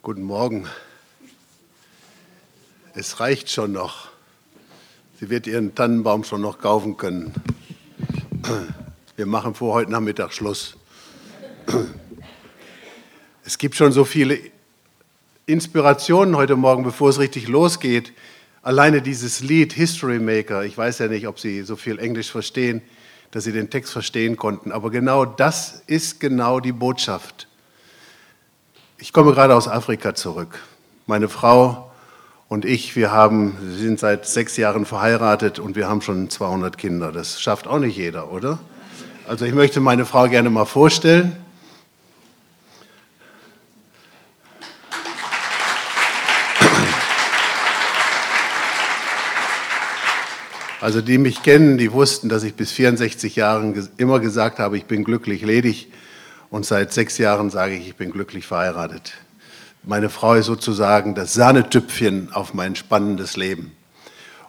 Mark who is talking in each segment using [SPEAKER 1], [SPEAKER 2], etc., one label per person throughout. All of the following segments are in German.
[SPEAKER 1] Guten Morgen. Es reicht schon noch. Sie wird ihren Tannenbaum schon noch kaufen können. Wir machen vor heute Nachmittag Schluss. Es gibt schon so viele Inspirationen heute Morgen, bevor es richtig losgeht. Alleine dieses Lied History Maker, ich weiß ja nicht, ob Sie so viel Englisch verstehen, dass Sie den Text verstehen konnten, aber genau das ist genau die Botschaft. Ich komme gerade aus Afrika zurück. Meine Frau und ich, wir haben, wir sind seit sechs Jahren verheiratet und wir haben schon 200 Kinder. Das schafft auch nicht jeder, oder? Also ich möchte meine Frau gerne mal vorstellen. Also die mich kennen, die wussten, dass ich bis 64 Jahren immer gesagt habe, ich bin glücklich ledig. Und seit sechs Jahren sage ich, ich bin glücklich verheiratet. Meine Frau ist sozusagen das Sahnetüpfchen auf mein spannendes Leben.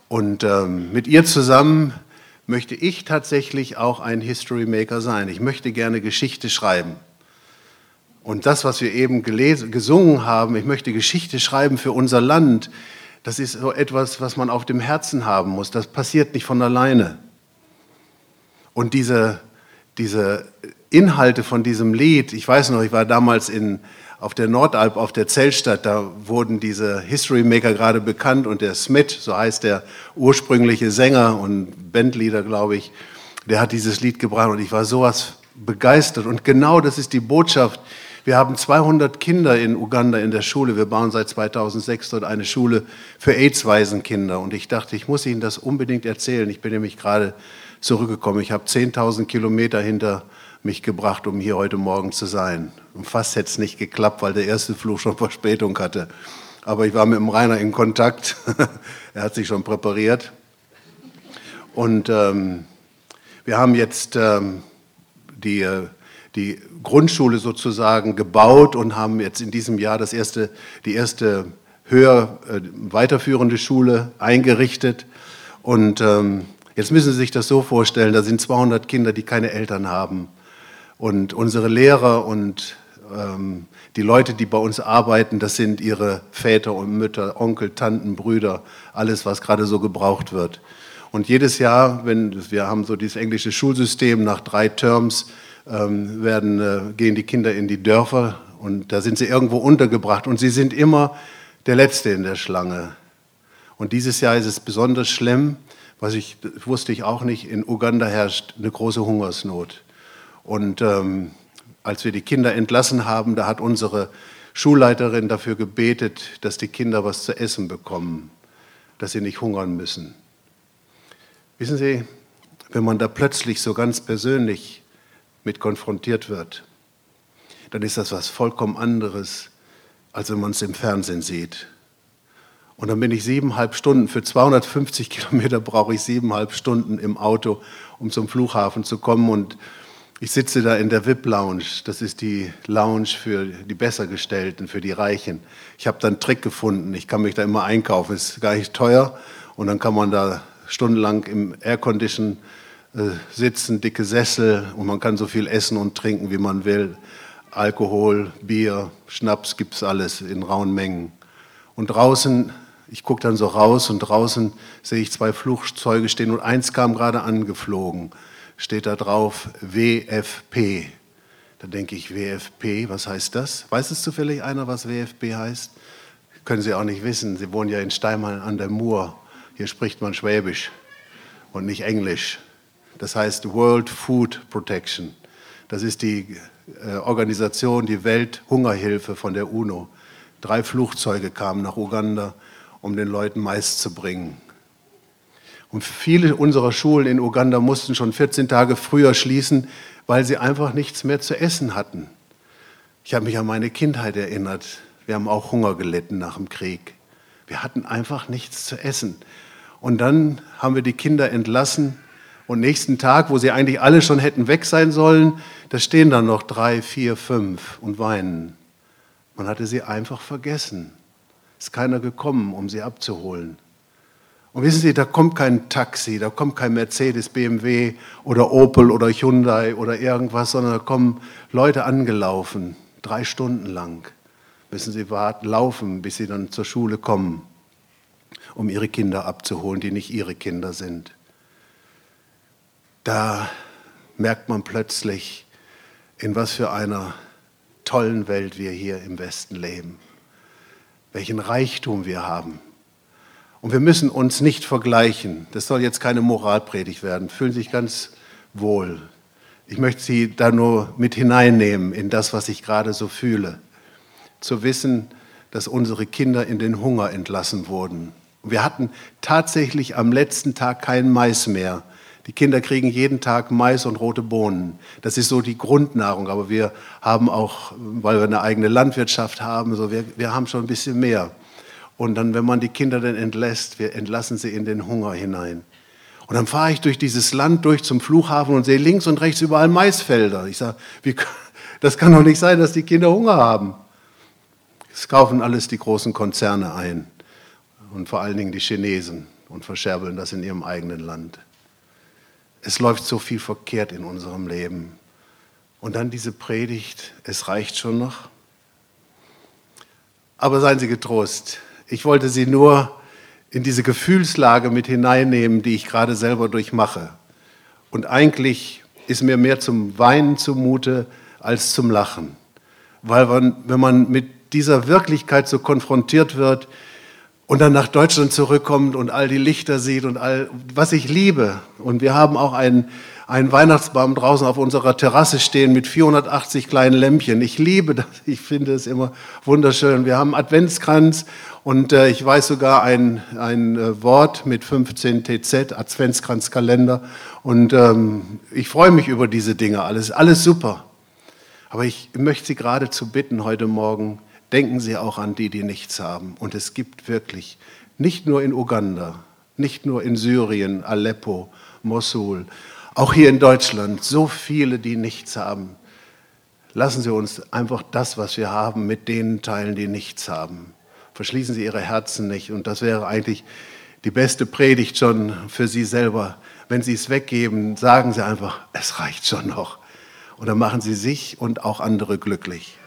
[SPEAKER 1] Und ähm, mit ihr zusammen möchte ich tatsächlich auch ein History Maker sein. Ich möchte gerne Geschichte schreiben. Und das, was wir eben gelesen, gesungen haben, ich möchte Geschichte schreiben für unser Land, das ist so etwas, was man auf dem Herzen haben muss. Das passiert nicht von alleine. Und diese, diese Inhalte von diesem Lied, ich weiß noch, ich war damals in, auf der Nordalp, auf der Zeltstadt, da wurden diese History Maker gerade bekannt und der Smith, so heißt der ursprüngliche Sänger und Bandleader, glaube ich, der hat dieses Lied gebracht und ich war sowas begeistert. Und genau das ist die Botschaft. Wir haben 200 Kinder in Uganda in der Schule. Wir bauen seit 2006 dort eine Schule für AIDS-Waisenkinder. Und ich dachte, ich muss Ihnen das unbedingt erzählen. Ich bin nämlich gerade zurückgekommen. Ich habe 10.000 Kilometer hinter mich gebracht, um hier heute Morgen zu sein. Und fast hätte es nicht geklappt, weil der erste Flug schon Verspätung hatte. Aber ich war mit dem Rainer in Kontakt. er hat sich schon präpariert. Und ähm, wir haben jetzt ähm, die, äh, die Grundschule sozusagen gebaut und haben jetzt in diesem Jahr das erste, die erste höher äh, weiterführende Schule eingerichtet. Und ähm, jetzt müssen Sie sich das so vorstellen, da sind 200 Kinder, die keine Eltern haben. Und unsere Lehrer und ähm, die Leute, die bei uns arbeiten, das sind ihre Väter und Mütter, Onkel, Tanten, Brüder, alles, was gerade so gebraucht wird. Und jedes Jahr, wenn wir haben so dieses englische Schulsystem, nach drei Terms ähm, werden, äh, gehen die Kinder in die Dörfer und da sind sie irgendwo untergebracht und sie sind immer der Letzte in der Schlange. Und dieses Jahr ist es besonders schlimm, was ich wusste ich auch nicht, in Uganda herrscht eine große Hungersnot. Und ähm, als wir die Kinder entlassen haben, da hat unsere Schulleiterin dafür gebetet, dass die Kinder was zu essen bekommen, dass sie nicht hungern müssen. Wissen Sie, wenn man da plötzlich so ganz persönlich mit konfrontiert wird, dann ist das was vollkommen anderes, als wenn man es im Fernsehen sieht. Und dann bin ich siebeneinhalb Stunden, für 250 Kilometer brauche ich siebeneinhalb Stunden im Auto, um zum Flughafen zu kommen. Und ich sitze da in der VIP-Lounge. Das ist die Lounge für die Bessergestellten, für die Reichen. Ich habe da einen Trick gefunden. Ich kann mich da immer einkaufen. Ist gar nicht teuer. Und dann kann man da stundenlang im Aircondition äh, sitzen, dicke Sessel. Und man kann so viel essen und trinken, wie man will. Alkohol, Bier, Schnaps gibt es alles in rauen Mengen. Und draußen, ich gucke dann so raus und draußen sehe ich zwei Flugzeuge stehen und eins kam gerade angeflogen steht da drauf WFP. Da denke ich, WFP, was heißt das? Weiß es zufällig einer, was WFP heißt? Können Sie auch nicht wissen. Sie wohnen ja in Steinmal an der Mur. Hier spricht man Schwäbisch und nicht Englisch. Das heißt World Food Protection. Das ist die äh, Organisation, die Welthungerhilfe von der UNO. Drei Flugzeuge kamen nach Uganda, um den Leuten Mais zu bringen. Und viele unserer Schulen in Uganda mussten schon 14 Tage früher schließen, weil sie einfach nichts mehr zu essen hatten. Ich habe mich an meine Kindheit erinnert. Wir haben auch Hunger gelitten nach dem Krieg. Wir hatten einfach nichts zu essen. Und dann haben wir die Kinder entlassen. Und nächsten Tag, wo sie eigentlich alle schon hätten weg sein sollen, da stehen dann noch drei, vier, fünf und weinen. Man hatte sie einfach vergessen. Ist keiner gekommen, um sie abzuholen. Und wissen Sie, da kommt kein Taxi, da kommt kein Mercedes, BMW oder Opel oder Hyundai oder irgendwas, sondern da kommen Leute angelaufen, drei Stunden lang. müssen sie warten, laufen, bis sie dann zur Schule kommen, um ihre Kinder abzuholen, die nicht ihre Kinder sind. Da merkt man plötzlich, in was für einer tollen Welt wir hier im Westen leben, welchen Reichtum wir haben. Und wir müssen uns nicht vergleichen. Das soll jetzt keine Moralpredigt werden. Fühlen sich ganz wohl. Ich möchte Sie da nur mit hineinnehmen in das, was ich gerade so fühle. Zu wissen, dass unsere Kinder in den Hunger entlassen wurden. Wir hatten tatsächlich am letzten Tag keinen Mais mehr. Die Kinder kriegen jeden Tag Mais und rote Bohnen. Das ist so die Grundnahrung. Aber wir haben auch, weil wir eine eigene Landwirtschaft haben, so wir, wir haben schon ein bisschen mehr. Und dann, wenn man die Kinder dann entlässt, wir entlassen sie in den Hunger hinein. Und dann fahre ich durch dieses Land durch zum Flughafen und sehe links und rechts überall Maisfelder. Ich sage, das kann doch nicht sein, dass die Kinder Hunger haben. Es kaufen alles die großen Konzerne ein und vor allen Dingen die Chinesen und verscherbeln das in ihrem eigenen Land. Es läuft so viel verkehrt in unserem Leben. Und dann diese Predigt, es reicht schon noch. Aber seien Sie getrost. Ich wollte Sie nur in diese Gefühlslage mit hineinnehmen, die ich gerade selber durchmache. Und eigentlich ist mir mehr zum Weinen zumute als zum Lachen. Weil man, wenn man mit dieser Wirklichkeit so konfrontiert wird, und dann nach Deutschland zurückkommt und all die Lichter sieht und all, was ich liebe. Und wir haben auch einen, einen Weihnachtsbaum draußen auf unserer Terrasse stehen mit 480 kleinen Lämpchen. Ich liebe das, ich finde es immer wunderschön. Wir haben Adventskranz und äh, ich weiß sogar ein, ein äh, Wort mit 15 TZ, Adventskranzkalender. Und ähm, ich freue mich über diese Dinge, alles, alles super. Aber ich möchte Sie geradezu bitten heute Morgen, denken Sie auch an die, die nichts haben. Und es gibt wirklich, nicht nur in Uganda, nicht nur in Syrien, Aleppo, Mosul, auch hier in Deutschland, so viele, die nichts haben. Lassen Sie uns einfach das, was wir haben, mit denen teilen, die nichts haben. Verschließen Sie Ihre Herzen nicht. Und das wäre eigentlich die beste Predigt schon für Sie selber. Wenn Sie es weggeben, sagen Sie einfach, es reicht schon noch. Und dann machen Sie sich und auch andere glücklich.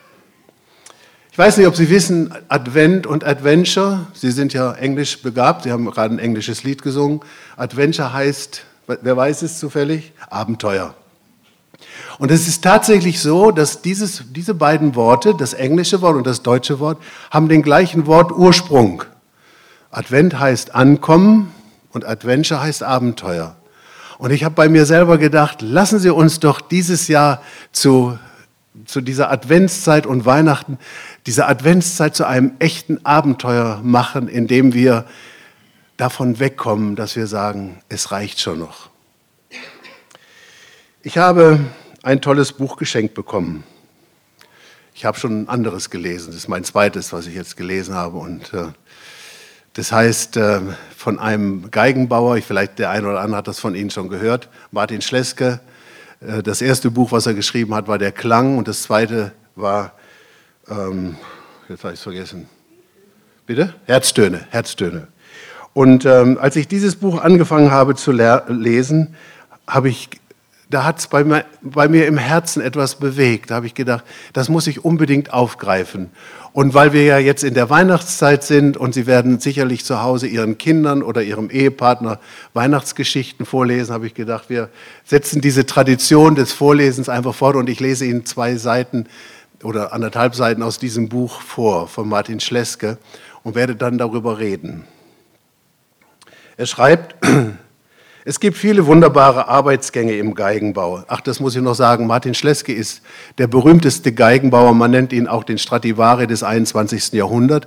[SPEAKER 1] Ich weiß nicht, ob Sie wissen, Advent und Adventure, Sie sind ja englisch begabt, Sie haben gerade ein englisches Lied gesungen. Adventure heißt, wer weiß es zufällig? Abenteuer. Und es ist tatsächlich so, dass dieses, diese beiden Worte, das englische Wort und das deutsche Wort, haben den gleichen Wortursprung. Advent heißt ankommen und Adventure heißt Abenteuer. Und ich habe bei mir selber gedacht, lassen Sie uns doch dieses Jahr zu, zu dieser Adventszeit und Weihnachten diese Adventszeit zu einem echten Abenteuer machen, indem wir davon wegkommen, dass wir sagen, es reicht schon noch. Ich habe ein tolles Buch geschenkt bekommen. Ich habe schon ein anderes gelesen. Das ist mein zweites, was ich jetzt gelesen habe. Und äh, das heißt äh, von einem Geigenbauer, vielleicht der eine oder andere hat das von Ihnen schon gehört, Martin Schleske. Äh, das erste Buch, was er geschrieben hat, war Der Klang und das zweite war ähm, jetzt habe ich es vergessen. Bitte? Herztöne, Herztöne. Und ähm, als ich dieses Buch angefangen habe zu lesen, habe ich, da hat es bei, bei, mir im Herzen etwas bewegt. Da habe ich gedacht, das muss ich unbedingt aufgreifen. Und weil wir ja jetzt in der Weihnachtszeit sind und Sie werden sicherlich zu Hause Ihren Kindern oder Ihrem Ehepartner Weihnachtsgeschichten vorlesen, habe ich gedacht, wir setzen diese Tradition des Vorlesens einfach fort und ich lese Ihnen zwei Seiten oder anderthalb Seiten aus diesem Buch vor von Martin Schleske und werde dann darüber reden. Er schreibt, es gibt viele wunderbare Arbeitsgänge im Geigenbau. Ach, das muss ich noch sagen, Martin Schleske ist der berühmteste Geigenbauer, man nennt ihn auch den Stradivari des 21. Jahrhunderts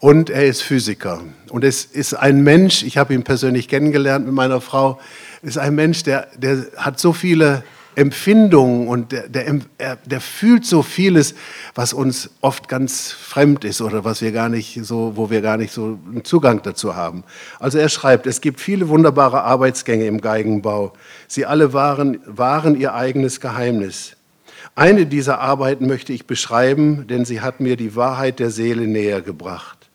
[SPEAKER 1] und er ist Physiker. Und es ist ein Mensch, ich habe ihn persönlich kennengelernt mit meiner Frau, ist ein Mensch, der, der hat so viele Empfindungen und der, der, der, fühlt so vieles, was uns oft ganz fremd ist oder was wir gar nicht so, wo wir gar nicht so einen Zugang dazu haben. Also er schreibt, es gibt viele wunderbare Arbeitsgänge im Geigenbau. Sie alle waren, waren ihr eigenes Geheimnis. Eine dieser Arbeiten möchte ich beschreiben, denn sie hat mir die Wahrheit der Seele näher gebracht.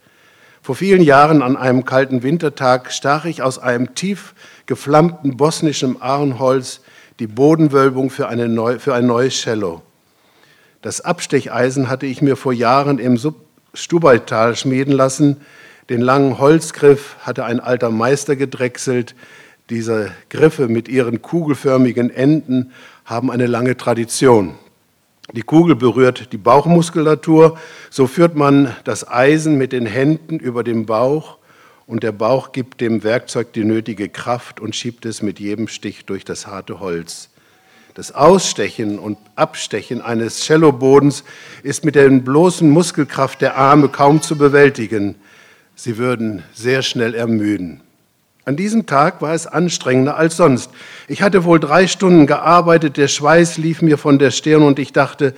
[SPEAKER 1] Vor vielen Jahren an einem kalten Wintertag stach ich aus einem tief geflammten bosnischen Ahrenholz die Bodenwölbung für, neu, für ein neues Cello. Das Abstecheisen hatte ich mir vor Jahren im, Stubaital schmieden lassen. Den langen Holzgriff hatte ein alter Meister gedrechselt. Diese Griffe mit ihren kugelförmigen Enden haben eine lange Tradition. Die Kugel berührt die Bauchmuskulatur, so führt man das Eisen mit den Händen über den Bauch und der Bauch gibt dem Werkzeug die nötige Kraft und schiebt es mit jedem Stich durch das harte Holz. Das Ausstechen und Abstechen eines Cellobodens ist mit der bloßen Muskelkraft der Arme kaum zu bewältigen. Sie würden sehr schnell ermüden. An diesem Tag war es anstrengender als sonst. Ich hatte wohl drei Stunden gearbeitet, der Schweiß lief mir von der Stirn und ich dachte,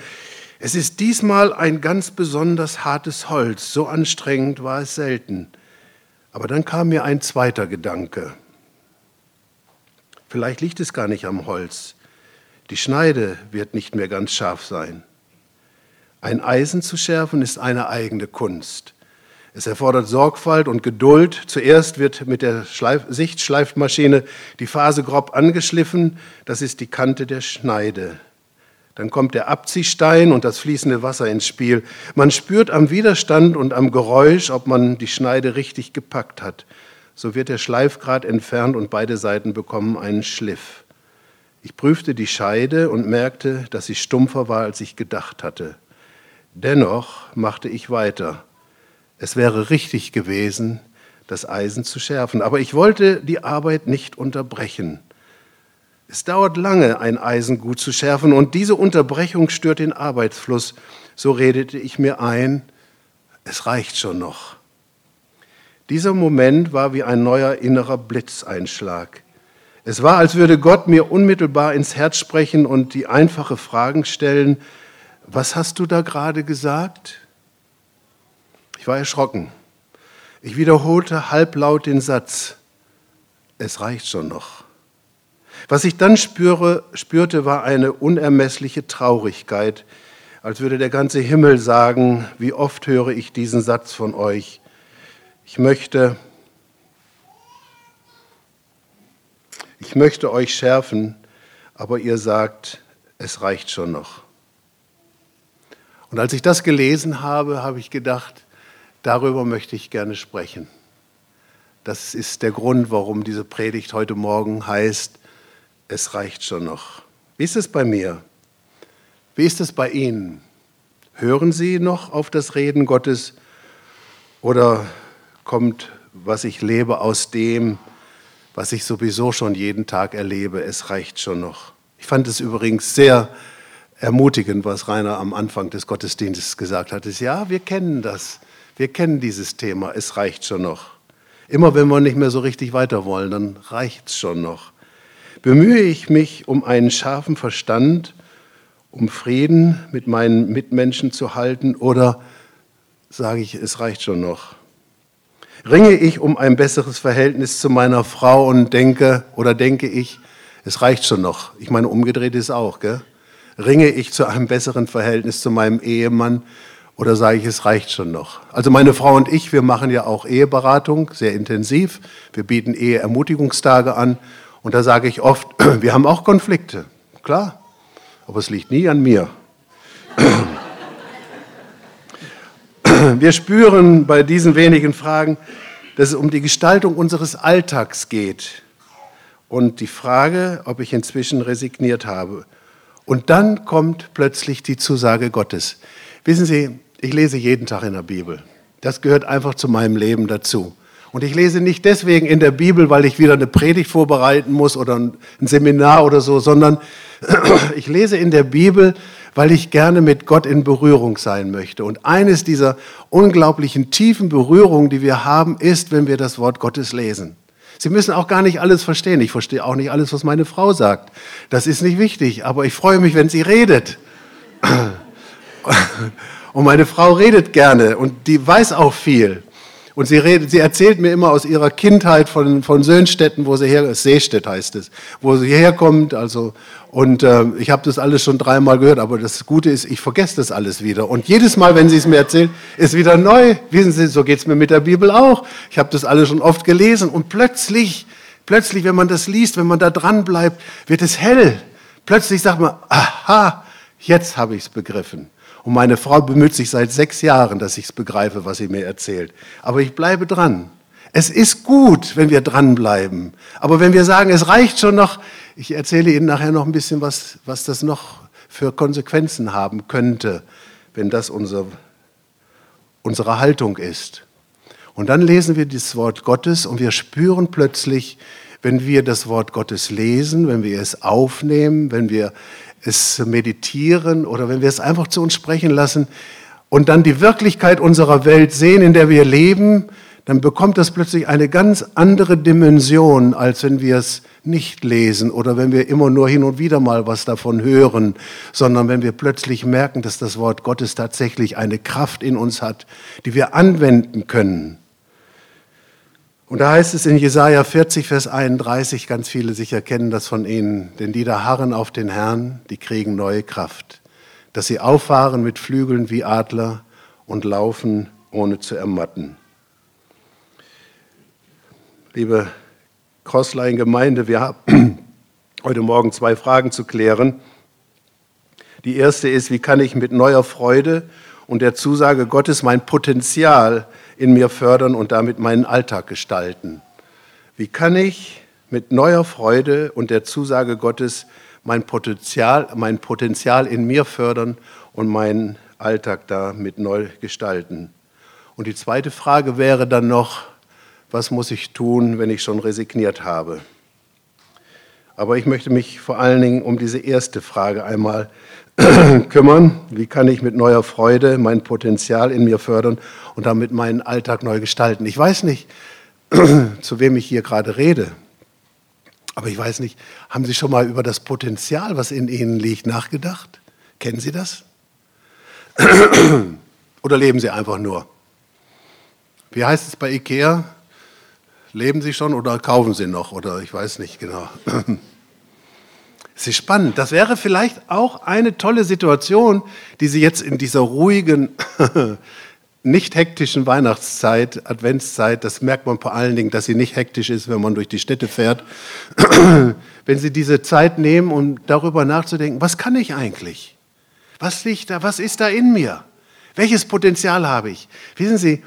[SPEAKER 1] es ist diesmal ein ganz besonders hartes Holz. So anstrengend war es selten. Aber dann kam mir ein zweiter Gedanke. Vielleicht liegt es gar nicht am Holz. Die Schneide wird nicht mehr ganz scharf sein. Ein Eisen zu schärfen ist eine eigene Kunst. Es erfordert Sorgfalt und Geduld. Zuerst wird mit der Schleif Sichtschleifmaschine die Phase grob angeschliffen. Das ist die Kante der Schneide. Dann kommt der Abziehstein und das fließende Wasser ins Spiel. Man spürt am Widerstand und am Geräusch, ob man die Schneide richtig gepackt hat. So wird der Schleifgrad entfernt und beide Seiten bekommen einen Schliff. Ich prüfte die Scheide und merkte, dass sie stumpfer war, als ich gedacht hatte. Dennoch machte ich weiter. Es wäre richtig gewesen, das Eisen zu schärfen, aber ich wollte die Arbeit nicht unterbrechen. Es dauert lange, ein Eisen gut zu schärfen, und diese Unterbrechung stört den Arbeitsfluss. So redete ich mir ein, es reicht schon noch. Dieser Moment war wie ein neuer innerer Blitzeinschlag. Es war, als würde Gott mir unmittelbar ins Herz sprechen und die einfache Fragen stellen, was hast du da gerade gesagt? Ich war erschrocken. Ich wiederholte halblaut den Satz, es reicht schon noch. Was ich dann spüre, spürte, war eine unermessliche Traurigkeit, als würde der ganze Himmel sagen, wie oft höre ich diesen Satz von euch. Ich möchte, ich möchte euch schärfen, aber ihr sagt, es reicht schon noch. Und als ich das gelesen habe, habe ich gedacht, darüber möchte ich gerne sprechen. Das ist der Grund, warum diese Predigt heute Morgen heißt, es reicht schon noch. Wie ist es bei mir? Wie ist es bei Ihnen? Hören Sie noch auf das Reden Gottes oder kommt, was ich lebe, aus dem, was ich sowieso schon jeden Tag erlebe. Es reicht schon noch. Ich fand es übrigens sehr ermutigend, was Rainer am Anfang des Gottesdienstes gesagt hat. Ja, wir kennen das. Wir kennen dieses Thema. Es reicht schon noch. Immer wenn wir nicht mehr so richtig weiter wollen, dann reicht es schon noch. Bemühe ich mich um einen scharfen Verstand, um Frieden mit meinen Mitmenschen zu halten oder sage ich, es reicht schon noch? Ringe ich um ein besseres Verhältnis zu meiner Frau und denke oder denke ich, es reicht schon noch. Ich meine, umgedreht ist auch, gell? Ringe ich zu einem besseren Verhältnis zu meinem Ehemann oder sage ich, es reicht schon noch? Also meine Frau und ich, wir machen ja auch Eheberatung, sehr intensiv. Wir bieten Eheermutigungstage an und da sage ich oft, wir haben auch Konflikte, klar, aber es liegt nie an mir. Wir spüren bei diesen wenigen Fragen, dass es um die Gestaltung unseres Alltags geht und die Frage, ob ich inzwischen resigniert habe. Und dann kommt plötzlich die Zusage Gottes. Wissen Sie, ich lese jeden Tag in der Bibel. Das gehört einfach zu meinem Leben dazu. Und ich lese nicht deswegen in der Bibel, weil ich wieder eine Predigt vorbereiten muss oder ein Seminar oder so, sondern ich lese in der Bibel, weil ich gerne mit Gott in Berührung sein möchte. Und eines dieser unglaublichen tiefen Berührungen, die wir haben, ist, wenn wir das Wort Gottes lesen. Sie müssen auch gar nicht alles verstehen. Ich verstehe auch nicht alles, was meine Frau sagt. Das ist nicht wichtig, aber ich freue mich, wenn sie redet. Und meine Frau redet gerne und die weiß auch viel. Und sie, redet, sie erzählt mir immer aus ihrer Kindheit von, von Söhnstetten, wo sie her, Seestedt heißt es, wo sie herkommt. Also, und äh, ich habe das alles schon dreimal gehört, aber das Gute ist, ich vergesse das alles wieder. Und jedes Mal, wenn sie es mir erzählt, ist wieder neu. Wissen Sie, so geht es mir mit der Bibel auch. Ich habe das alles schon oft gelesen und plötzlich, plötzlich, wenn man das liest, wenn man da dran bleibt, wird es hell. Plötzlich sagt man, aha, jetzt habe ich es begriffen. Und meine Frau bemüht sich seit sechs Jahren, dass ich es begreife, was sie mir erzählt. Aber ich bleibe dran. Es ist gut, wenn wir dranbleiben. Aber wenn wir sagen, es reicht schon noch, ich erzähle Ihnen nachher noch ein bisschen, was, was das noch für Konsequenzen haben könnte, wenn das unser, unsere Haltung ist. Und dann lesen wir das Wort Gottes und wir spüren plötzlich, wenn wir das Wort Gottes lesen, wenn wir es aufnehmen, wenn wir es meditieren oder wenn wir es einfach zu uns sprechen lassen und dann die Wirklichkeit unserer Welt sehen, in der wir leben, dann bekommt das plötzlich eine ganz andere Dimension, als wenn wir es nicht lesen oder wenn wir immer nur hin und wieder mal was davon hören, sondern wenn wir plötzlich merken, dass das Wort Gottes tatsächlich eine Kraft in uns hat, die wir anwenden können. Und da heißt es in Jesaja 40, Vers 31, ganz viele sicher kennen das von Ihnen, denn die da harren auf den Herrn, die kriegen neue Kraft, dass sie auffahren mit Flügeln wie Adler und laufen ohne zu ermatten. Liebe Crossline-Gemeinde, wir haben heute Morgen zwei Fragen zu klären. Die erste ist, wie kann ich mit neuer Freude und der Zusage Gottes mein Potenzial in mir fördern und damit meinen Alltag gestalten? Wie kann ich mit neuer Freude und der Zusage Gottes mein Potenzial, mein Potenzial in mir fördern und meinen Alltag damit neu gestalten? Und die zweite Frage wäre dann noch, was muss ich tun, wenn ich schon resigniert habe? Aber ich möchte mich vor allen Dingen um diese erste Frage einmal kümmern. Wie kann ich mit neuer Freude mein Potenzial in mir fördern und damit meinen Alltag neu gestalten? Ich weiß nicht, zu wem ich hier gerade rede. Aber ich weiß nicht, haben Sie schon mal über das Potenzial, was in Ihnen liegt, nachgedacht? Kennen Sie das? Oder leben Sie einfach nur? Wie heißt es bei IKEA? Leben Sie schon oder kaufen Sie noch? Oder ich weiß nicht genau. Es ist spannend. Das wäre vielleicht auch eine tolle Situation, die Sie jetzt in dieser ruhigen, nicht hektischen Weihnachtszeit, Adventszeit, das merkt man vor allen Dingen, dass sie nicht hektisch ist, wenn man durch die Städte fährt, wenn Sie diese Zeit nehmen, um darüber nachzudenken, was kann ich eigentlich? Was liegt da? Was ist da in mir? Welches Potenzial habe ich? Wissen Sie,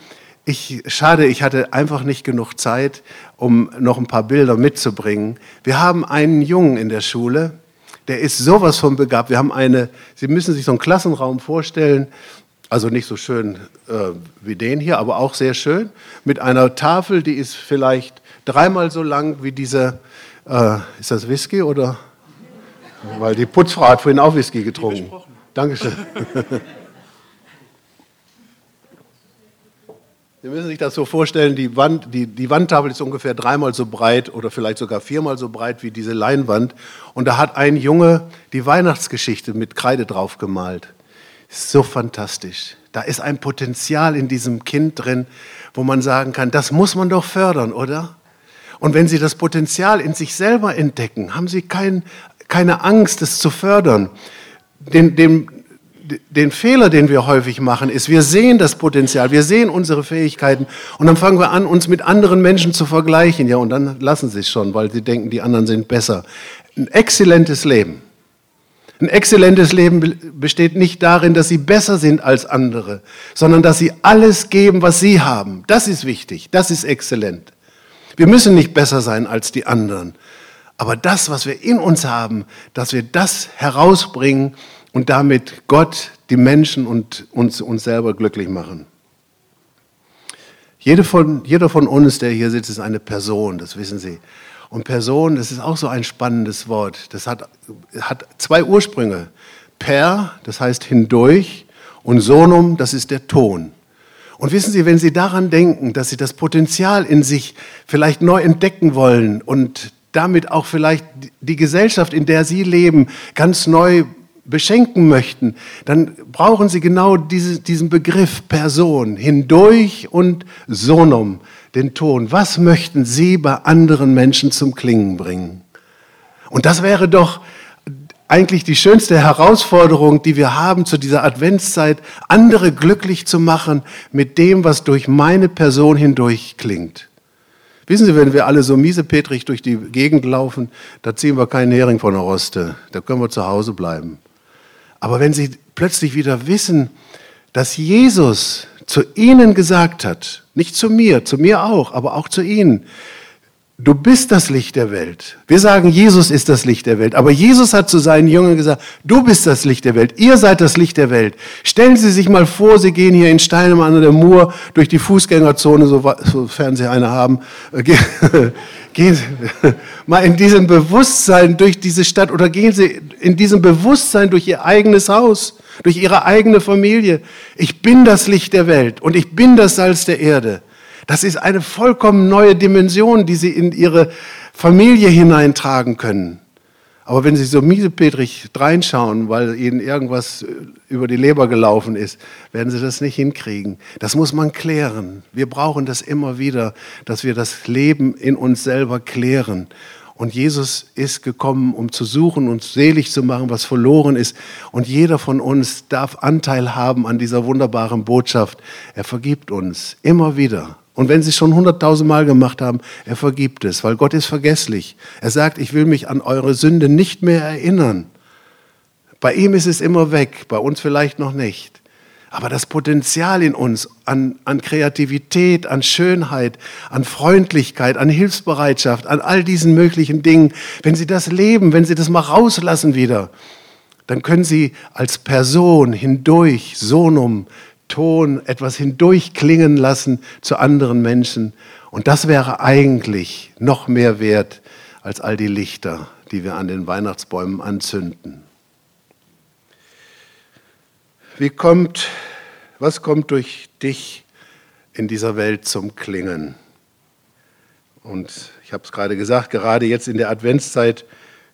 [SPEAKER 1] ich, schade, ich hatte einfach nicht genug Zeit, um noch ein paar Bilder mitzubringen. Wir haben einen Jungen in der Schule, der ist sowas von begabt. Wir haben eine, Sie müssen sich so einen Klassenraum vorstellen, also nicht so schön äh, wie den hier, aber auch sehr schön, mit einer Tafel, die ist vielleicht dreimal so lang wie diese, äh, ist das Whisky oder? Weil die Putzfrau hat vorhin auch Whisky getrunken. Dankeschön. Sie müssen sich das so vorstellen, die, Wand, die, die Wandtafel ist ungefähr dreimal so breit oder vielleicht sogar viermal so breit wie diese Leinwand. Und da hat ein Junge die Weihnachtsgeschichte mit Kreide drauf gemalt. So fantastisch. Da ist ein Potenzial in diesem Kind drin, wo man sagen kann, das muss man doch fördern, oder? Und wenn Sie das Potenzial in sich selber entdecken, haben Sie kein, keine Angst, es zu fördern. Den, den, den Fehler, den wir häufig machen, ist, wir sehen das Potenzial, wir sehen unsere Fähigkeiten und dann fangen wir an, uns mit anderen Menschen zu vergleichen. Ja, und dann lassen sie es schon, weil sie denken, die anderen sind besser. Ein exzellentes Leben. Ein exzellentes Leben besteht nicht darin, dass sie besser sind als andere, sondern dass sie alles geben, was sie haben. Das ist wichtig, das ist exzellent. Wir müssen nicht besser sein als die anderen. Aber das, was wir in uns haben, dass wir das herausbringen und damit Gott, die Menschen und uns, uns selber glücklich machen. Jeder von, jeder von uns, der hier sitzt, ist eine Person, das wissen Sie. Und Person, das ist auch so ein spannendes Wort. Das hat, hat zwei Ursprünge. Per, das heißt hindurch, und sonum, das ist der Ton. Und wissen Sie, wenn Sie daran denken, dass Sie das Potenzial in sich vielleicht neu entdecken wollen und damit auch vielleicht die Gesellschaft, in der Sie leben, ganz neu beschenken möchten, dann brauchen Sie genau diese, diesen Begriff Person, hindurch und sonum, den Ton. Was möchten Sie bei anderen Menschen zum Klingen bringen? Und das wäre doch eigentlich die schönste Herausforderung, die wir haben zu dieser Adventszeit, andere glücklich zu machen mit dem, was durch meine Person hindurch klingt. Wissen Sie, wenn wir alle so miesepetrig durch die Gegend laufen, da ziehen wir keinen Hering von der Roste. Da können wir zu Hause bleiben. Aber wenn sie plötzlich wieder wissen, dass Jesus zu ihnen gesagt hat, nicht zu mir, zu mir auch, aber auch zu ihnen, Du bist das Licht der Welt. Wir sagen, Jesus ist das Licht der Welt. Aber Jesus hat zu seinen Jüngern gesagt, du bist das Licht der Welt. Ihr seid das Licht der Welt. Stellen Sie sich mal vor, Sie gehen hier in Steinemann oder Mur durch die Fußgängerzone, sofern Sie eine haben. Gehen Sie mal in diesem Bewusstsein durch diese Stadt oder gehen Sie in diesem Bewusstsein durch Ihr eigenes Haus, durch Ihre eigene Familie. Ich bin das Licht der Welt und ich bin das Salz der Erde. Das ist eine vollkommen neue Dimension, die Sie in Ihre Familie hineintragen können. Aber wenn Sie so miesepetrig reinschauen, weil Ihnen irgendwas über die Leber gelaufen ist, werden Sie das nicht hinkriegen. Das muss man klären. Wir brauchen das immer wieder, dass wir das Leben in uns selber klären. Und Jesus ist gekommen, um zu suchen und selig zu machen, was verloren ist. Und jeder von uns darf Anteil haben an dieser wunderbaren Botschaft. Er vergibt uns immer wieder. Und wenn Sie es schon hunderttausend Mal gemacht haben, er vergibt es, weil Gott ist vergesslich. Er sagt, ich will mich an eure Sünde nicht mehr erinnern. Bei ihm ist es immer weg, bei uns vielleicht noch nicht. Aber das Potenzial in uns an, an Kreativität, an Schönheit, an Freundlichkeit, an Hilfsbereitschaft, an all diesen möglichen Dingen, wenn Sie das leben, wenn Sie das mal rauslassen wieder, dann können Sie als Person hindurch, sonum, Ton etwas hindurchklingen lassen zu anderen Menschen. Und das wäre eigentlich noch mehr wert als all die Lichter, die wir an den Weihnachtsbäumen anzünden. Wie kommt, was kommt durch dich in dieser Welt zum Klingen? Und ich habe es gerade gesagt, gerade jetzt in der Adventszeit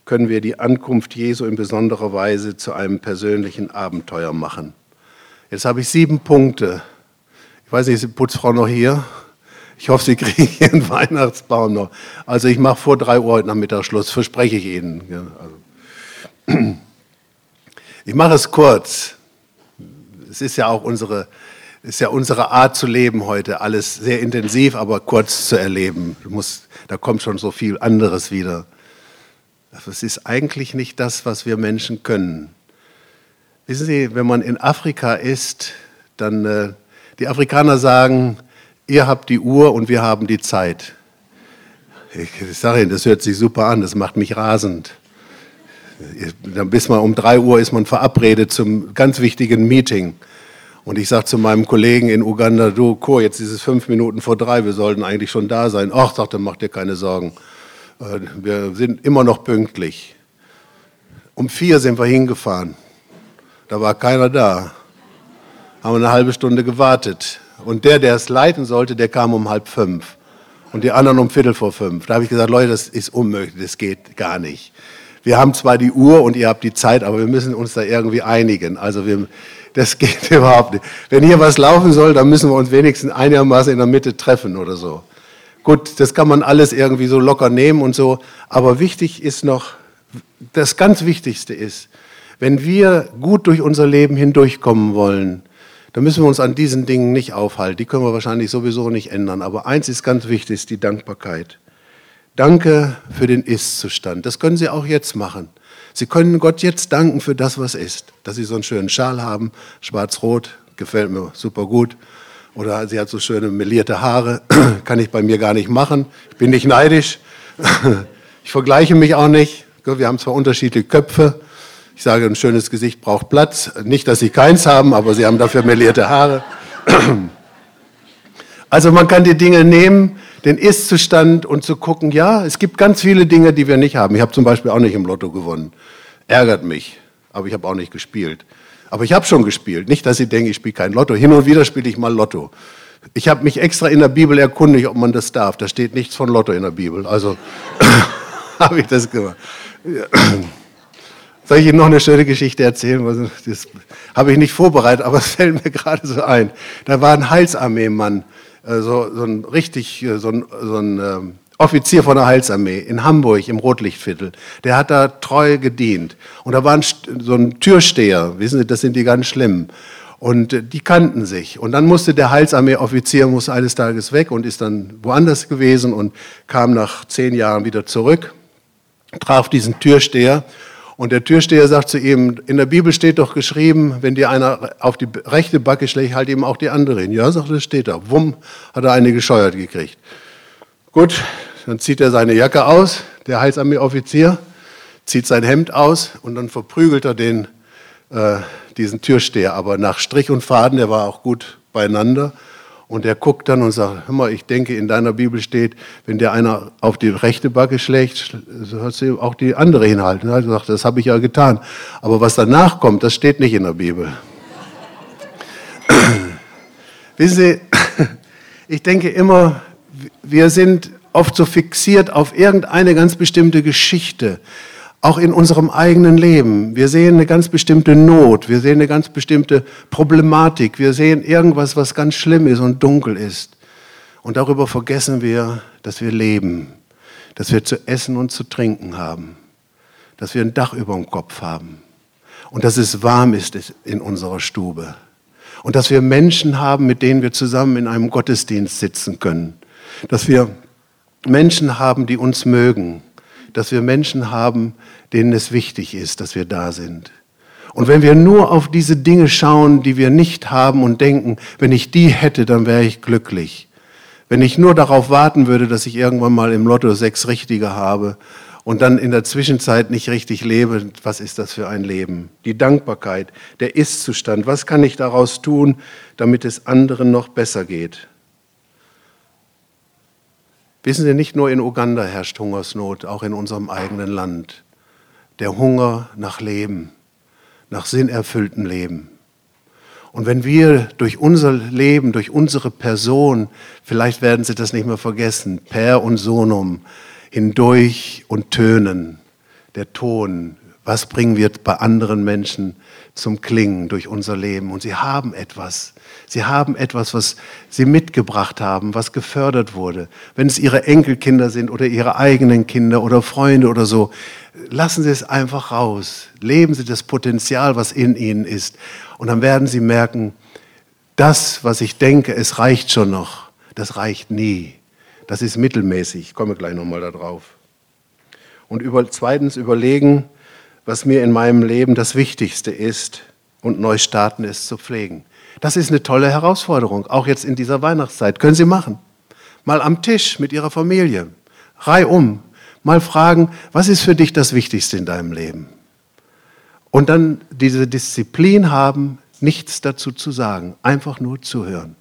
[SPEAKER 1] können wir die Ankunft Jesu in besonderer Weise zu einem persönlichen Abenteuer machen. Jetzt habe ich sieben Punkte. Ich weiß nicht, ist die Putzfrau noch hier? Ich hoffe, Sie kriegen Ihren Weihnachtsbaum noch. Also ich mache vor drei Uhr heute Nachmittag Schluss, verspreche ich Ihnen. Also. Ich mache es kurz. Es ist ja auch unsere, ist ja unsere Art zu leben heute. Alles sehr intensiv, aber kurz zu erleben. Muss, da kommt schon so viel anderes wieder. Es ist eigentlich nicht das, was wir Menschen können. Wissen Sie, wenn man in Afrika ist, dann äh, die Afrikaner sagen, ihr habt die Uhr und wir haben die Zeit. Ich, ich sage Ihnen, das hört sich super an, das macht mich rasend. Dann bis mal um drei Uhr ist man verabredet zum ganz wichtigen Meeting. Und ich sage zu meinem Kollegen in Uganda, du, Co, jetzt ist es fünf Minuten vor drei, wir sollten eigentlich schon da sein. Ach, sagt er, mach dir keine Sorgen. Äh, wir sind immer noch pünktlich. Um vier sind wir hingefahren. Da war keiner da. Haben eine halbe Stunde gewartet. Und der, der es leiten sollte, der kam um halb fünf. Und die anderen um Viertel vor fünf. Da habe ich gesagt, Leute, das ist unmöglich, das geht gar nicht. Wir haben zwar die Uhr und ihr habt die Zeit, aber wir müssen uns da irgendwie einigen. Also wir, das geht überhaupt nicht. Wenn hier was laufen soll, dann müssen wir uns wenigstens einigermaßen in der Mitte treffen oder so. Gut, das kann man alles irgendwie so locker nehmen und so. Aber wichtig ist noch, das ganz Wichtigste ist, wenn wir gut durch unser Leben hindurchkommen wollen, dann müssen wir uns an diesen Dingen nicht aufhalten. Die können wir wahrscheinlich sowieso nicht ändern. Aber eins ist ganz wichtig, ist die Dankbarkeit. Danke für den Ist-Zustand. Das können Sie auch jetzt machen. Sie können Gott jetzt danken für das, was ist. Dass Sie so einen schönen Schal haben, schwarz-rot, gefällt mir super gut. Oder sie hat so schöne melierte Haare, kann ich bei mir gar nicht machen. Ich bin nicht neidisch. Ich vergleiche mich auch nicht. Wir haben zwar unterschiedliche Köpfe, ich sage, ein schönes Gesicht braucht Platz. Nicht, dass Sie keins haben, aber Sie haben dafür melierte Haare. Also man kann die Dinge nehmen, den Ist-Zustand und zu gucken, ja, es gibt ganz viele Dinge, die wir nicht haben. Ich habe zum Beispiel auch nicht im Lotto gewonnen. Ärgert mich, aber ich habe auch nicht gespielt. Aber ich habe schon gespielt. Nicht, dass Sie denken, ich spiele kein Lotto. Hin und wieder spiele ich mal Lotto. Ich habe mich extra in der Bibel erkundigt, ob man das darf. Da steht nichts von Lotto in der Bibel. Also habe ich das gemacht. Soll ich Ihnen noch eine schöne Geschichte erzählen? Das habe ich nicht vorbereitet, aber es fällt mir gerade so ein. Da war ein Heilsarmee-Mann, äh, so, so ein richtig, äh, so ein, so ein ähm, Offizier von der Heilsarmee in Hamburg im Rotlichtviertel. Der hat da treu gedient. Und da war ein, so ein Türsteher, wissen Sie, das sind die ganz schlimm. Und äh, die kannten sich. Und dann musste der Heilsarmee-Offizier eines Tages weg und ist dann woanders gewesen und kam nach zehn Jahren wieder zurück, traf diesen Türsteher Und der Türsteher sagt zu ihm, in der Bibel steht doch geschrieben, wenn dir einer auf die rechte Backe schlägt, halt ihm auch die andere hin. Ja, sagt er, steht da. Wumm, hat er eine gescheuert gekriegt. Gut, dann zieht er seine Jacke aus, der Heilsarmee-Offizier, zieht sein Hemd aus und dann verprügelt er den, äh, diesen Türsteher. Aber nach Strich und Faden, der war auch gut beieinander. Und er guckt dann und sagt, hör mal, ich denke, in deiner Bibel steht, wenn der einer auf die rechte Backe schlägt, sollst du auch die andere hinhalten. Er sagt, das habe ich ja getan. Aber was danach kommt, das steht nicht in der Bibel. Wissen Sie, ich denke immer, wir sind oft so fixiert auf irgendeine ganz bestimmte Geschichte auch in unserem eigenen Leben. Wir sehen eine ganz bestimmte Not, wir sehen eine ganz bestimmte Problematik, wir sehen irgendwas, was ganz schlimm ist und dunkel ist. Und darüber vergessen wir, dass wir leben, dass wir zu essen und zu trinken haben, dass wir ein Dach über dem Kopf haben und dass es warm ist in unserer Stube und dass wir Menschen haben, mit denen wir zusammen in einem Gottesdienst sitzen können, dass wir Menschen haben, die uns mögen, dass wir Menschen haben, denen es wichtig ist, dass wir da sind. Und wenn wir nur auf diese Dinge schauen, die wir nicht haben und denken, wenn ich die hätte, dann wäre ich glücklich. Wenn ich nur darauf warten würde, dass ich irgendwann mal im Lotto sechs Richtige habe und dann in der Zwischenzeit nicht richtig lebe, was ist das für ein Leben? Die Dankbarkeit, der Ist-Zustand, was kann ich daraus tun, damit es anderen noch besser geht? Wissen Sie, nicht nur in Uganda herrscht Hungersnot, auch in unserem eigenen Land. Der Hunger nach Leben, nach sinnerfülltem Leben. Und wenn wir durch unser Leben, durch unsere Person, vielleicht werden Sie das nicht mehr vergessen, per und sonum, hindurch und tönen, der Ton, was bringen wir bei anderen Menschen zum Klingen durch unser Leben? Und sie haben etwas. Sie haben etwas, was sie mitgebracht haben, was gefördert wurde. Wenn es ihre Enkelkinder sind oder ihre eigenen Kinder oder Freunde oder so, lassen Sie es einfach raus. Leben Sie das Potenzial, was in Ihnen ist. Und dann werden Sie merken, das, was ich denke, es reicht schon noch, das reicht nie. Das ist mittelmäßig. Ich komme gleich nochmal darauf. Und über, zweitens überlegen, was mir in meinem Leben das Wichtigste ist und neu starten ist zu pflegen. Das ist eine tolle Herausforderung, auch jetzt in dieser Weihnachtszeit. Können Sie machen. Mal am Tisch mit Ihrer Familie, reihum, mal fragen, was ist für dich das Wichtigste in deinem Leben? Und dann diese Disziplin haben, nichts dazu zu sagen, einfach nur zuhören.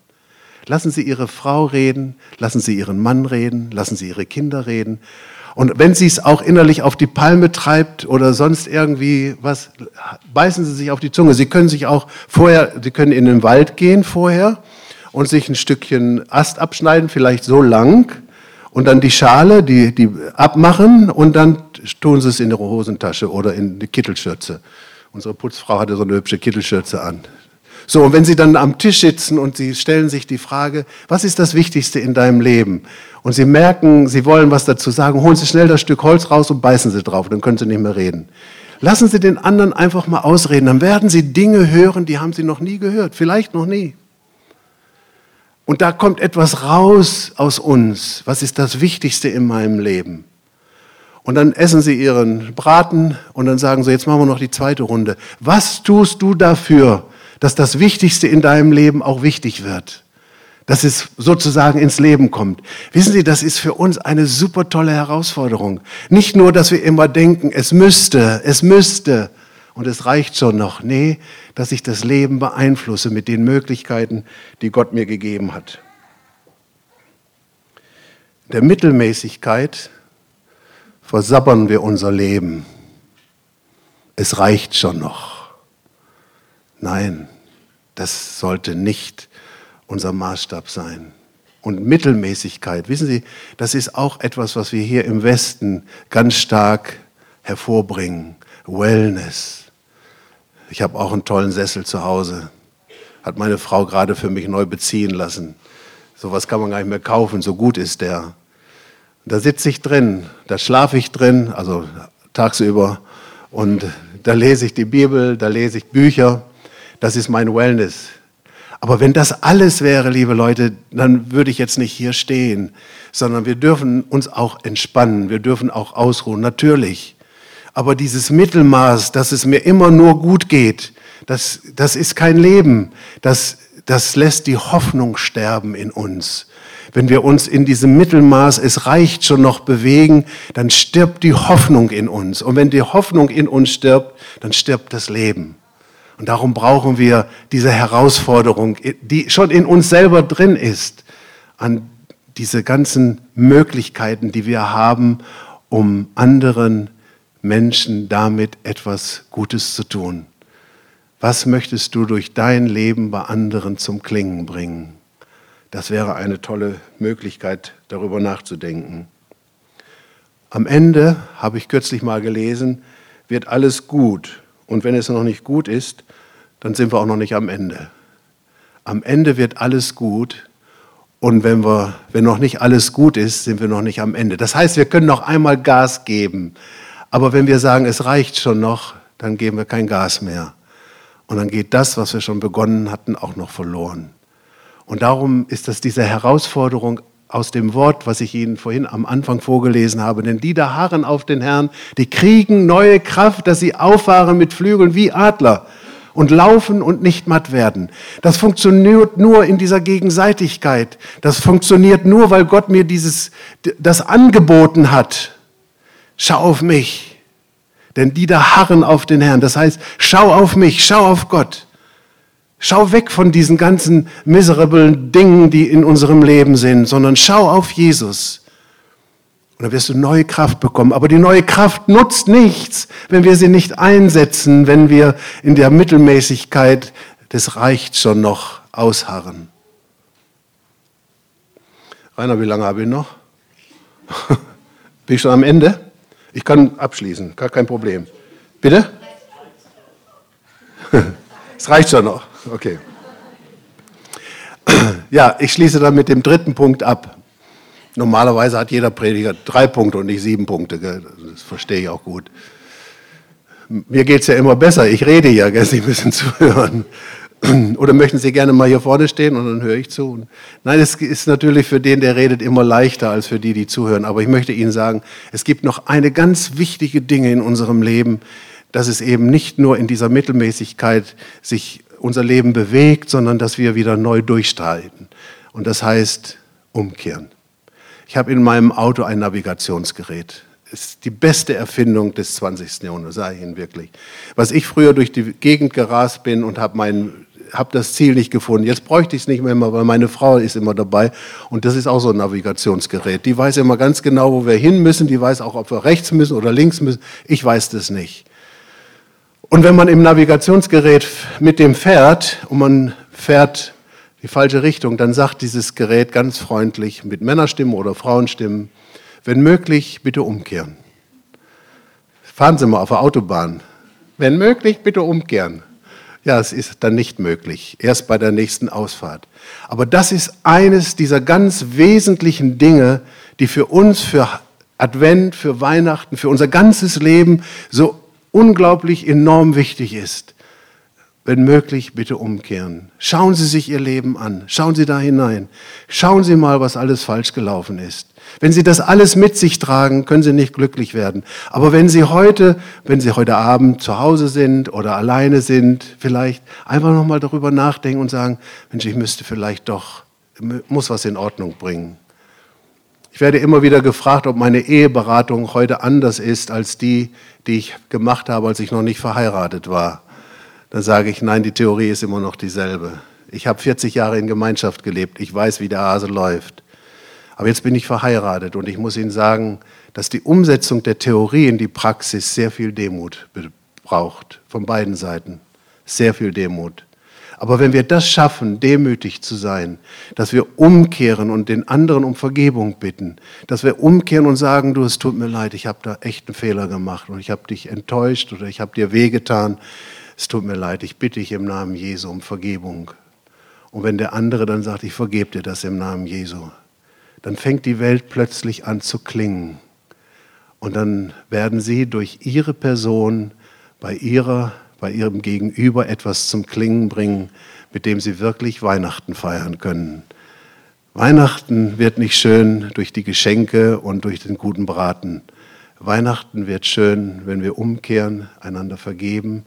[SPEAKER 1] Lassen Sie Ihre Frau reden, lassen Sie Ihren Mann reden, lassen Sie Ihre Kinder reden und wenn sie es auch innerlich auf die Palme treibt oder sonst irgendwie was, beißen sie sich auf die Zunge. Sie können sich auch vorher, sie können in den Wald gehen vorher und sich ein Stückchen Ast abschneiden, vielleicht so lang, und dann die Schale, die, die abmachen und dann tun sie es in ihre Hosentasche oder in die Kittelschürze. Unsere Putzfrau hatte so eine hübsche Kittelschürze an. So, und wenn Sie dann am Tisch sitzen und Sie stellen sich die Frage, was ist das Wichtigste in deinem Leben? Und Sie merken, Sie wollen was dazu sagen, holen Sie schnell das Stück Holz raus und beißen Sie drauf, dann können Sie nicht mehr reden. Lassen Sie den anderen einfach mal ausreden, dann werden Sie Dinge hören, die haben Sie noch nie gehört, vielleicht noch nie. Und da kommt etwas raus aus uns. Was ist das Wichtigste in meinem Leben? Und dann essen sie ihren Braten und dann sagen sie, jetzt machen wir noch die zweite Runde. Was tust du dafür, dass das Wichtigste in deinem Leben auch wichtig wird. Dass es sozusagen ins Leben kommt. Wissen Sie, das ist für uns eine super tolle Herausforderung. Nicht nur, dass wir immer denken, es müsste, es müsste und es reicht schon noch. Nee, dass ich das Leben beeinflusse mit den Möglichkeiten, die Gott mir gegeben hat. Der Mittelmäßigkeit versabbern wir unser Leben. Es reicht schon noch. Nein, das sollte nicht unser Maßstab sein. Und Mittelmäßigkeit, wissen Sie, das ist auch etwas, was wir hier im Westen ganz stark hervorbringen. Wellness. Ich habe auch einen tollen Sessel zu Hause. Hat meine Frau gerade für mich neu beziehen lassen. So was kann man gar nicht mehr kaufen, so gut ist der. Da sitze ich drin, da schlafe ich drin, also tagsüber. Und da lese ich die Bibel, da lese ich Bücher. Das ist mein Wellness. Aber wenn das alles wäre, liebe Leute, dann würde ich jetzt nicht hier stehen, sondern wir dürfen uns auch entspannen, wir dürfen auch ausruhen, natürlich. Aber dieses Mittelmaß, dass es mir immer nur gut geht, das, das ist kein Leben. Das, das lässt die Hoffnung sterben in uns. Wenn wir uns in diesem Mittelmaß, es reicht schon noch bewegen, dann stirbt die Hoffnung in uns. Und wenn die Hoffnung in uns stirbt, dann stirbt das Leben. Und darum brauchen wir diese Herausforderung, die schon in uns selber drin ist, an diese ganzen Möglichkeiten, die wir haben, um anderen Menschen damit etwas Gutes zu tun. Was möchtest du durch dein Leben bei anderen zum Klingen bringen? Das wäre eine tolle Möglichkeit, darüber nachzudenken. Am Ende, habe ich kürzlich mal gelesen, wird alles gut. Und wenn es noch nicht gut ist, dann sind wir auch noch nicht am Ende. Am Ende wird alles gut. Und wenn, wir, wenn noch nicht alles gut ist, sind wir noch nicht am Ende. Das heißt, wir können noch einmal Gas geben. Aber wenn wir sagen, es reicht schon noch, dann geben wir kein Gas mehr. Und dann geht das, was wir schon begonnen hatten, auch noch verloren. Und darum ist das diese Herausforderung aus dem Wort, was ich Ihnen vorhin am Anfang vorgelesen habe. Denn die da harren auf den Herrn, die kriegen neue Kraft, dass sie auffahren mit Flügeln wie Adler und laufen und nicht matt werden. Das funktioniert nur in dieser Gegenseitigkeit. Das funktioniert nur, weil Gott mir dieses, das angeboten hat. Schau auf mich. Denn die da harren auf den Herrn. Das heißt, schau auf mich, schau auf Gott. Schau weg von diesen ganzen miserablen Dingen, die in unserem Leben sind, sondern schau auf Jesus. Und dann wirst du neue Kraft bekommen. Aber die neue Kraft nutzt nichts, wenn wir sie nicht einsetzen, wenn wir in der Mittelmäßigkeit des reicht schon noch ausharren. Rainer, wie lange habe ich noch? Bin ich schon am Ende? Ich kann abschließen, gar kein Problem. Bitte? Es reicht schon noch. Okay. Ja, ich schließe dann mit dem dritten Punkt ab. Normalerweise hat jeder Prediger drei Punkte und nicht sieben Punkte. Das verstehe ich auch gut. Mir geht es ja immer besser. Ich rede ja, Sie müssen zuhören. Oder möchten Sie gerne mal hier vorne stehen und dann höre ich zu? Nein, es ist natürlich für den, der redet, immer leichter als für die, die zuhören. Aber ich möchte Ihnen sagen, es gibt noch eine ganz wichtige Dinge in unserem Leben, dass es eben nicht nur in dieser Mittelmäßigkeit sich unser Leben bewegt, sondern dass wir wieder neu durchstreiten. Und das heißt umkehren. Ich habe in meinem Auto ein Navigationsgerät. Das ist die beste Erfindung des 20. Jahrhunderts, sage ich Ihnen wirklich. Was ich früher durch die Gegend gerast bin und habe mein habe das Ziel nicht gefunden. Jetzt bräuchte ich es nicht mehr weil meine Frau ist immer dabei. Und das ist auch so ein Navigationsgerät. Die weiß immer ganz genau, wo wir hin müssen. Die weiß auch, ob wir rechts müssen oder links müssen. Ich weiß das nicht. Und wenn man im Navigationsgerät mit dem fährt und man fährt die falsche Richtung, dann sagt dieses Gerät ganz freundlich mit Männerstimmen oder Frauenstimmen, wenn möglich, bitte umkehren. Fahren Sie mal auf der Autobahn. Wenn möglich, bitte umkehren. Ja, es ist dann nicht möglich, erst bei der nächsten Ausfahrt. Aber das ist eines dieser ganz wesentlichen Dinge, die für uns, für Advent, für Weihnachten, für unser ganzes Leben so unglaublich enorm wichtig ist. Wenn möglich, bitte umkehren. Schauen Sie sich Ihr Leben an. Schauen Sie da hinein. Schauen Sie mal, was alles falsch gelaufen ist. Wenn Sie das alles mit sich tragen, können Sie nicht glücklich werden. Aber wenn Sie heute, wenn Sie heute Abend zu Hause sind oder alleine sind, vielleicht einfach nochmal darüber nachdenken und sagen, Mensch, ich müsste vielleicht doch, muss was in Ordnung bringen. Ich werde immer wieder gefragt, ob meine Eheberatung heute anders ist als die, die ich gemacht habe, als ich noch nicht verheiratet war. Dann sage ich, nein, die Theorie ist immer noch dieselbe. Ich habe 40 Jahre in Gemeinschaft gelebt. Ich weiß, wie der Hase läuft. Aber jetzt bin ich verheiratet und ich muss Ihnen sagen, dass die Umsetzung der Theorie in die Praxis sehr viel Demut braucht, von beiden Seiten. Sehr viel Demut. Aber wenn wir das schaffen, demütig zu sein, dass wir umkehren und den anderen um Vergebung bitten, dass wir umkehren und sagen, du, es tut mir leid, ich habe da echt einen Fehler gemacht und ich habe dich enttäuscht oder ich habe dir wehgetan, es tut mir leid, ich bitte dich im Namen Jesu um Vergebung. Und wenn der andere dann sagt, ich vergebe dir das im Namen Jesu, dann fängt die Welt plötzlich an zu klingen. Und dann werden sie durch ihre Person bei ihrer bei ihrem Gegenüber etwas zum Klingen bringen, mit dem sie wirklich Weihnachten feiern können. Weihnachten wird nicht schön durch die Geschenke und durch den guten Braten. Weihnachten wird schön, wenn wir umkehren, einander vergeben,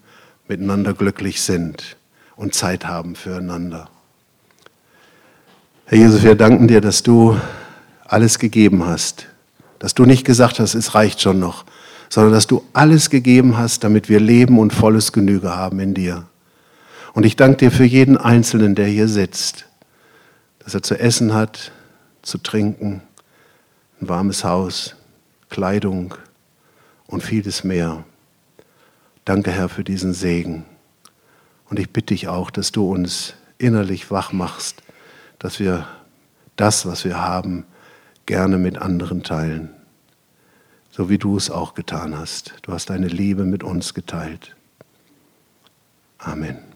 [SPEAKER 1] miteinander glücklich sind und Zeit haben füreinander. Herr Jesus, wir danken dir, dass du alles gegeben hast, dass du nicht gesagt hast, es reicht schon noch, sondern dass du alles gegeben hast, damit wir Leben und volles Genüge haben in dir. Und ich danke dir für jeden Einzelnen, der hier sitzt, dass er zu essen hat, zu trinken, ein warmes Haus, Kleidung und vieles mehr. Danke, Herr, für diesen Segen. Und ich bitte dich auch, dass du uns innerlich wach machst, dass wir das, was wir haben, gerne mit anderen teilen. So wie du es auch getan hast. Du hast deine Liebe mit uns geteilt. Amen.